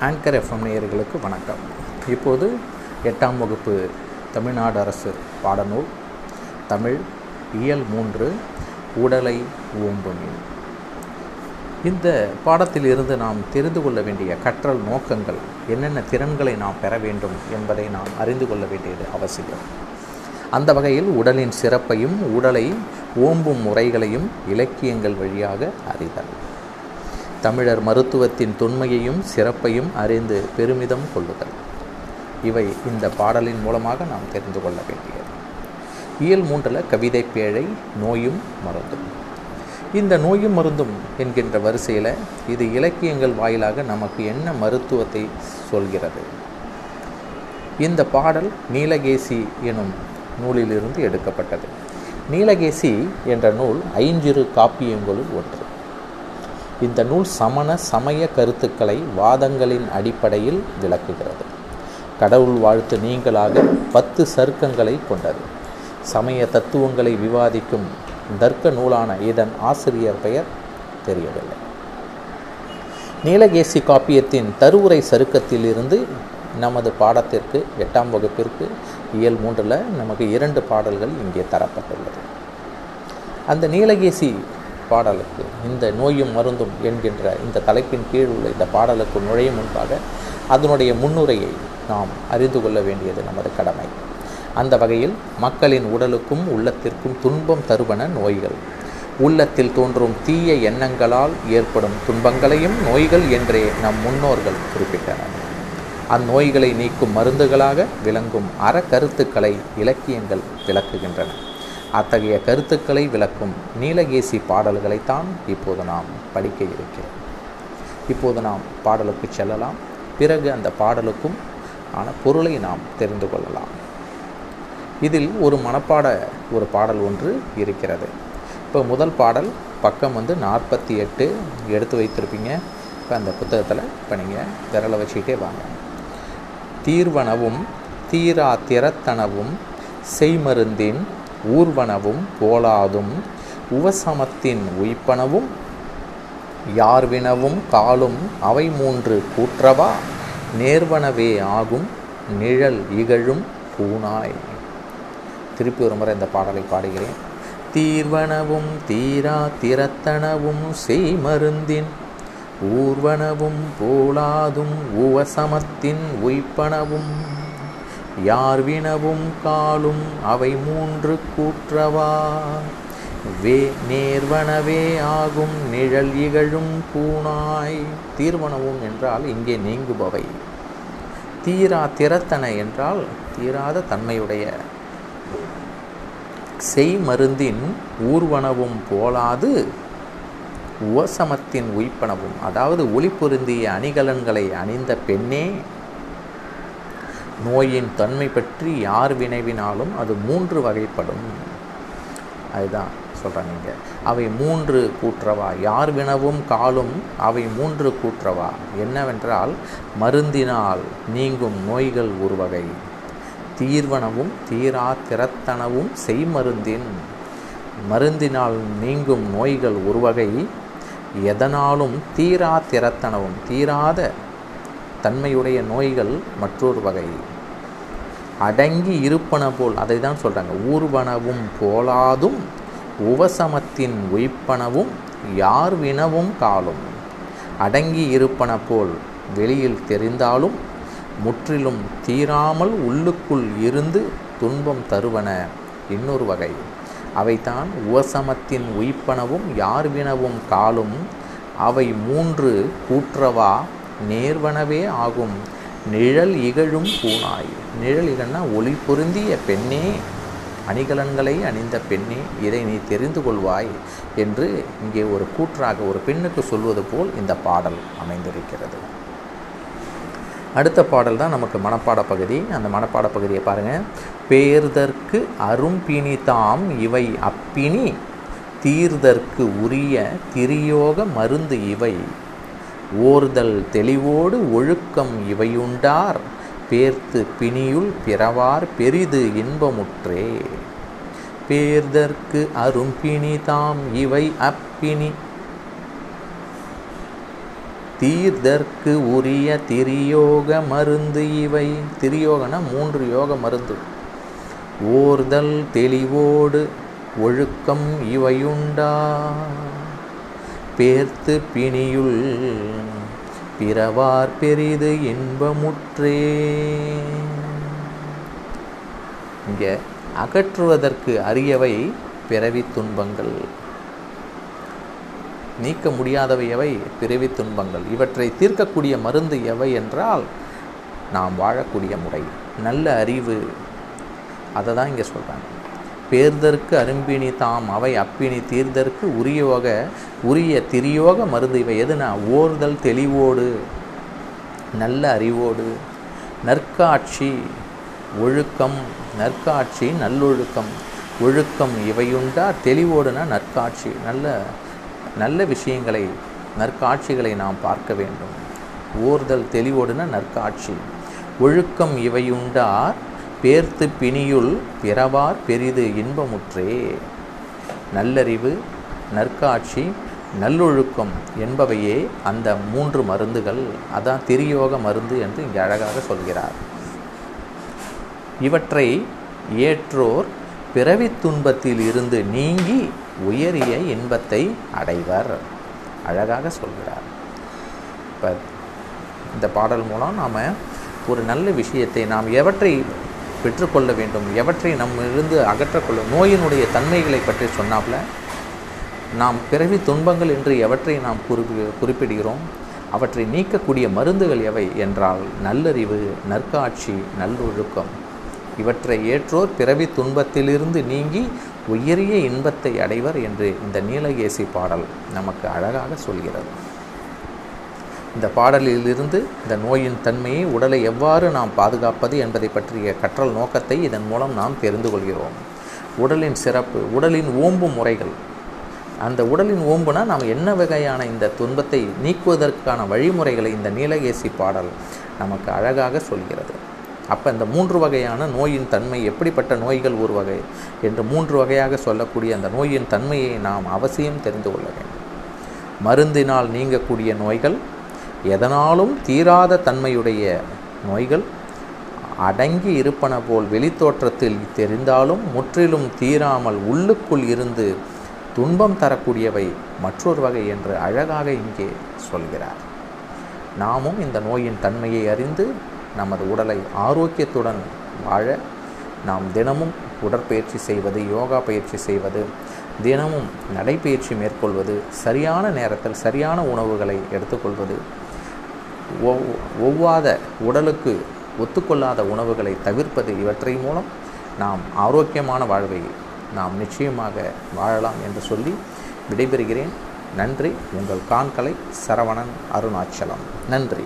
Anchor FM நேயர்களுக்கு வணக்கம். இப்போது எட்டாம் வகுப்பு தமிழ்நாடு அரசு பாடநூல் தமிழ் இயல் மூன்று உடலை ஓம்புமி இந்த பாடத்தில் இருந்து நாம் தெரிந்து கொள்ள வேண்டிய கற்றல் நோக்கங்கள் என்னென்ன திறன்களை நாம் பெற வேண்டும் என்பதை நாம் அறிந்து கொள்ள வேண்டியது அவசியம். அந்த வகையில் உடலின் சிறப்பையும் உடலை ஓம்பும் முறைகளையும் இலக்கியங்கள் வழியாக அறிதல். தமிழர் மருத்துவத்தின் தொன்மையையும் சிறப்பையும் அறிந்து பெருமிதம் கொள்ளுதல். இவை இந்த பாடலின் மூலமாக நாம் தெரிந்து கொள்ள வேண்டியது. இயல் மூன்றில் கவிதை பேழை நோயும் மருந்தும். இந்த நோயும் மருந்தும் என்கின்ற வரிசையில் இது இலக்கியங்கள் வாயிலாக நமக்கு என்ன மருத்துவத்தை சொல்கிறது? இந்த பாடல் நீலகேசி எனும் நூலிலிருந்து எடுக்கப்பட்டது. நீலகேசி என்ற நூல் ஐஞ்சிறு காப்பியங்களுள் ஒன்று. இந்த நூல் சமண சமய கருத்துக்களை வாதங்களின் அடிப்படையில் விளக்குகிறது. கடவுள் வாழ்த்து நீங்களாக பத்து சர்க்கங்களை கொண்டது. சமய தத்துவங்களை விவாதிக்கும் தர்க்க நூலான இதன் ஆசிரியர் பெயர் தெரியவில்லை. நீலகேசி காப்பியத்தின் தருவுரை சருக்கத்திலிருந்து நமது பாடத்திற்கு எட்டாம் வகுப்பிற்கு இயல் மூன்றில் நமக்கு இரண்டு பாடல்கள் இங்கே தரப்பட்டுள்ளது. அந்த நீலகேசி பாடலுக்கு இந்த நோயும் மருந்தும் என்கின்ற இந்த தலைப்பின் கீழ் உள்ள இந்த பாடலுக்கு நுழையும் முன்பாக அதனுடைய முன்னுரையை நாம் அறிந்து கொள்ள வேண்டியது நமது கடமை. அந்த வகையில் மக்களின் உடலுக்கும் உள்ளத்திற்கும் துன்பம் தருவன நோய்கள். உள்ளத்தில் தோன்றும் தீய எண்ணங்களால் ஏற்படும் துன்பங்களையும் நோய்கள் என்றே நம் முன்னோர்கள் குறிப்பிட்டனர். அந்நோய்களை நீக்கும் மருந்துகளாக விளங்கும் அறக்கருத்துக்களை இலக்கியங்கள் விளக்குகின்றன. அத்தகைய கருத்துக்களை விளக்கும் நீலகேசி பாடல்களைத்தான் இப்போது நாம் படிக்க இருக்கிறோம். இப்போது நாம் பாடலுக்கு செல்லலாம். பிறகு அந்த பாடலுக்கும் ஆன பொருளை நாம் தெரிந்து கொள்ளலாம். இதில் ஒரு மனப்பாட ஒரு பாடல் ஒன்று இருக்கிறது. இப்போ முதல் பாடல் பக்கம் வந்து நாற்பத்தி எட்டு எடுத்து வைத்திருப்பீங்க. இப்போ அந்த புத்தகத்தில் இப்போ நீங்கள் விரலை வச்சுக்கிட்டே வாங்க. தீர்வனவும் தீரா திறத்தனவும் செய்மருந்தின் ஊர்வனவும் போலாதும் உவசமத்தின் உய்ப்பனவும் யார்வினவும் காலும் அவை மூன்று கூற்றவா? நேர்வனவே ஆகும் நிழல் இகழும் பூனாய். திருப்பி ஒரு முறை இந்த பாடலை பாடுகிறேன். தீர்வனவும் தீரா திறத்தனவும் செய்மருந்தின் ஊர்வனவும் போலாதும் உவசமத்தின் உய்ப்பனவும் யார்வினவும் காலும் அவை மூன்று கூற்றவா? வே நேர்வனவே ஆகும் நிழல் இகழும் பூனாய் தீர்வனவும் என்றால் இங்கே நீங்குபவை. தீரா திறத்தன என்றால் தீராத தன்மையுடைய. செய்மருந்தின் ஊர்வனவும் போலாது உவசமத்தின் உய்ப்பனவும். அதாவது ஒளி பொருந்திய அணிகலன்களை அணிந்த பெண்ணே நோயின் தன்மை பற்றி யார் வினைவினாலும் அது மூன்று வகைப்படும். அதுதான் சொல்கிறாங்க இங்கே. அவை மூன்று கூற்றவா? யார் வினவும் காலும் அவை மூன்று கூற்றவா? என்னவென்றால் மருந்தினால் நீங்கும் நோய்கள் ஒரு வகை. தீர்வனவும் தீரா திறத்தனவும் செய்மருந்தின். மருந்தினால் நீங்கும் நோய்கள் ஒரு வகை. எதனாலும் தீரா திறத்தனவும் தீராத தன்மையுடைய நோய்கள் மற்றொரு வகை. அடங்கி இருப்பன போல். அதை தான் சொல்கிறாங்க ஊர்வனவும் போலாதும் உவசமத்தின் உய்ப்பனவும் யார் வினவும் காலும். அடங்கி இருப்பன போல் வெளியில் தெரிந்தாலும் முற்றிலும் தீராமல் உள்ளுக்குள் இருந்து துன்பம் தருவன இன்னொரு வகை. அவைதான் உவசமத்தின் உய்ப்பனவும் யார் வினவும் காலும். அவை மூன்று கூற்றவா நேர்வனவே ஆகும். நிழல் இகழும் பூனாய். நிழல் இகழ்னா ஒளி பொருந்திய பெண்ணே அணிகலன்களை அணிந்த பெண்ணே இதை நீ தெரிந்து கொள்வாய் என்று இங்கே ஒரு கூற்றாக ஒரு பெண்ணுக்கு சொல்வது போல் இந்த பாடல் அமைந்திருக்கிறது. அடுத்த பாடல் தான் நமக்கு மனப்பாட பகுதி. அந்த மனப்பாட பகுதியை பாருங்கள் பேர்தற்கு அரும்பிணி தாம் இவை அப்பினி தீர்தற்கு உரிய திரியோக மருந்து இவை. ஓர்தல் தெளிவோடு ஒழுக்கம் இவையுண்டார். பேர்த்து பிணியுள் பிறவார் பெரிது இன்பமுற்றே. பேர்தற்கு அரும்பிணி தாம் இவை அப்பிணி. தீர்தற்கு உரிய திரியோக மருந்து இவை. திரியோகனா மூன்று யோக மருந்து. ஓர்தல் தெளிவோடு ஒழுக்கம் இவையுண்டா. பேர்த்து பிணியுள் பிறவார் பெரிது இன்பமுற்றே. இங்கே அகற்றுவதற்கு அரியவை பிறவி துன்பங்கள். நீக்க முடியாதவை எவை? பிறவி துன்பங்கள். இவற்றை தீர்க்கக்கூடிய மருந்து எவை என்றால் நாம் வாழக்கூடிய முறை. நல்ல அறிவு. அதை தான் இங்கே சொல்கிறாங்க பேர்தற்கு அரும்பினி தாம் அவை அப்பினி தீர்தற்கு உரியோக உரிய திரியோக மருந்து இவை எதுனா? ஓர்தல் தெளிவோடு நல்ல அறிவோடு நற்காட்சி ஒழுக்கம் நற்காட்சி நல்லொழுக்கம் ஒழுக்கம் இவையுண்டா? தெளிவோடுனா நற்காட்சி நல்ல நல்ல விஷயங்களை நற்காட்சிகளை நாம் பார்க்க வேண்டும். ஓர்தல் தெளிவோடுனா நற்காட்சி. ஒழுக்கம் இவையுண்டார் பேர்த்து பிணியுள் பிறவார் பெரிது இன்பமுற்றே. நல்லறிவு நற்காட்சி நல்லொழுக்கம் என்பவையே அந்த மூன்று மருந்துகள். அதான் திரியோக மருந்து என்று இங்கே அழகாக சொல்கிறார். இவற்றை ஏற்றோர் பிறவி துன்பத்தில் இருந்து நீங்கி உயரிய இன்பத்தை அடைவர். அழகாக சொல்கிறார். இப்போ இந்த பாடல் மூலம் நாம் ஒரு நல்ல விஷயத்தை நாம் எவற்றை பெற்றுக்கொள்ள வேண்டும். எவற்றை நம்மிருந்து அகற்றக்கொள்ள நோயினுடைய தன்மைகளை பற்றி சொன்னாப்ல? நாம் பிறவி துன்பங்கள் என்று எவற்றை நாம் குறிப்பி குறிப்பிடுகிறோம்? அவற்றை நீக்கக்கூடிய மருந்துகள் எவை என்றால் நல்லறிவு நற்காட்சி நல்லொழுக்கம். இவற்றை ஏற்றோர் பிறவி துன்பத்திலிருந்து நீங்கி உயரிய இன்பத்தை அடைவர் என்று இந்த நீலகேசி பாடல் நமக்கு அழகாக சொல்கிறது. இந்த பாடலிலிருந்து இந்த நோயின் தன்மையை உடலை எவ்வாறு நாம் பாதுகாப்பது என்பதை பற்றிய கற்றல் நோக்கத்தை இதன் மூலம் நாம் தெரிந்து கொள்கிறோம். உடலின் சிறப்பு உடலின் ஓம்பு முறைகள். அந்த உடலின் ஓம்புனா நாம் என்ன வகையான இந்த துன்பத்தை நீக்குவதற்கான வழிமுறைகளை இந்த நீலகேசி பாடல் நமக்கு அழகாக சொல்கிறது. அப்போ இந்த மூன்று வகையான நோயின் தன்மை எப்படிப்பட்ட நோய்கள் ஒரு வகை என்று மூன்று வகையாக சொல்லக்கூடிய அந்த நோயின் தன்மையை நாம் அவசியம் தெரிந்து கொள்ள வேண்டும். மருந்தினால் நீங்கக்கூடிய நோய்கள் எதனாலும் தீராத தன்மையுடைய நோய்கள் அடங்கி இருப்பன போல் வெளித்தோற்றத்தில் தெரிந்தாலும் முற்றிலும் தீராமல் உள்ளுக்குள் இருந்து துன்பம் தரக்கூடியவை மற்றொரு வகை என்று அழகாக இங்கே சொல்கிறார். நாமும் இந்த நோயின் தன்மையை அறிந்து நமது உடலை ஆரோக்கியத்துடன் வாழ நாம் தினமும் உடற்பயிற்சி செய்வது யோகா பயிற்சி செய்வது தினமும் நடைப்பயிற்சி மேற்கொள்வது சரியான நேரத்தில் சரியான உணவுகளை எடுத்துக்கொள்வது ஒவ்வாத உடலுக்கு ஒத்துக்கொள்ளாத உணவுகளை தவிர்ப்பது இவற்றை மூலம் நாம் ஆரோக்கியமான வாழ்வை நாம் நிச்சயமாக வாழலாம் என்று சொல்லி விடைபெறுகிறேன். நன்றி. உங்கள் காண்களை சரவணன் அருணாச்சலம். நன்றி.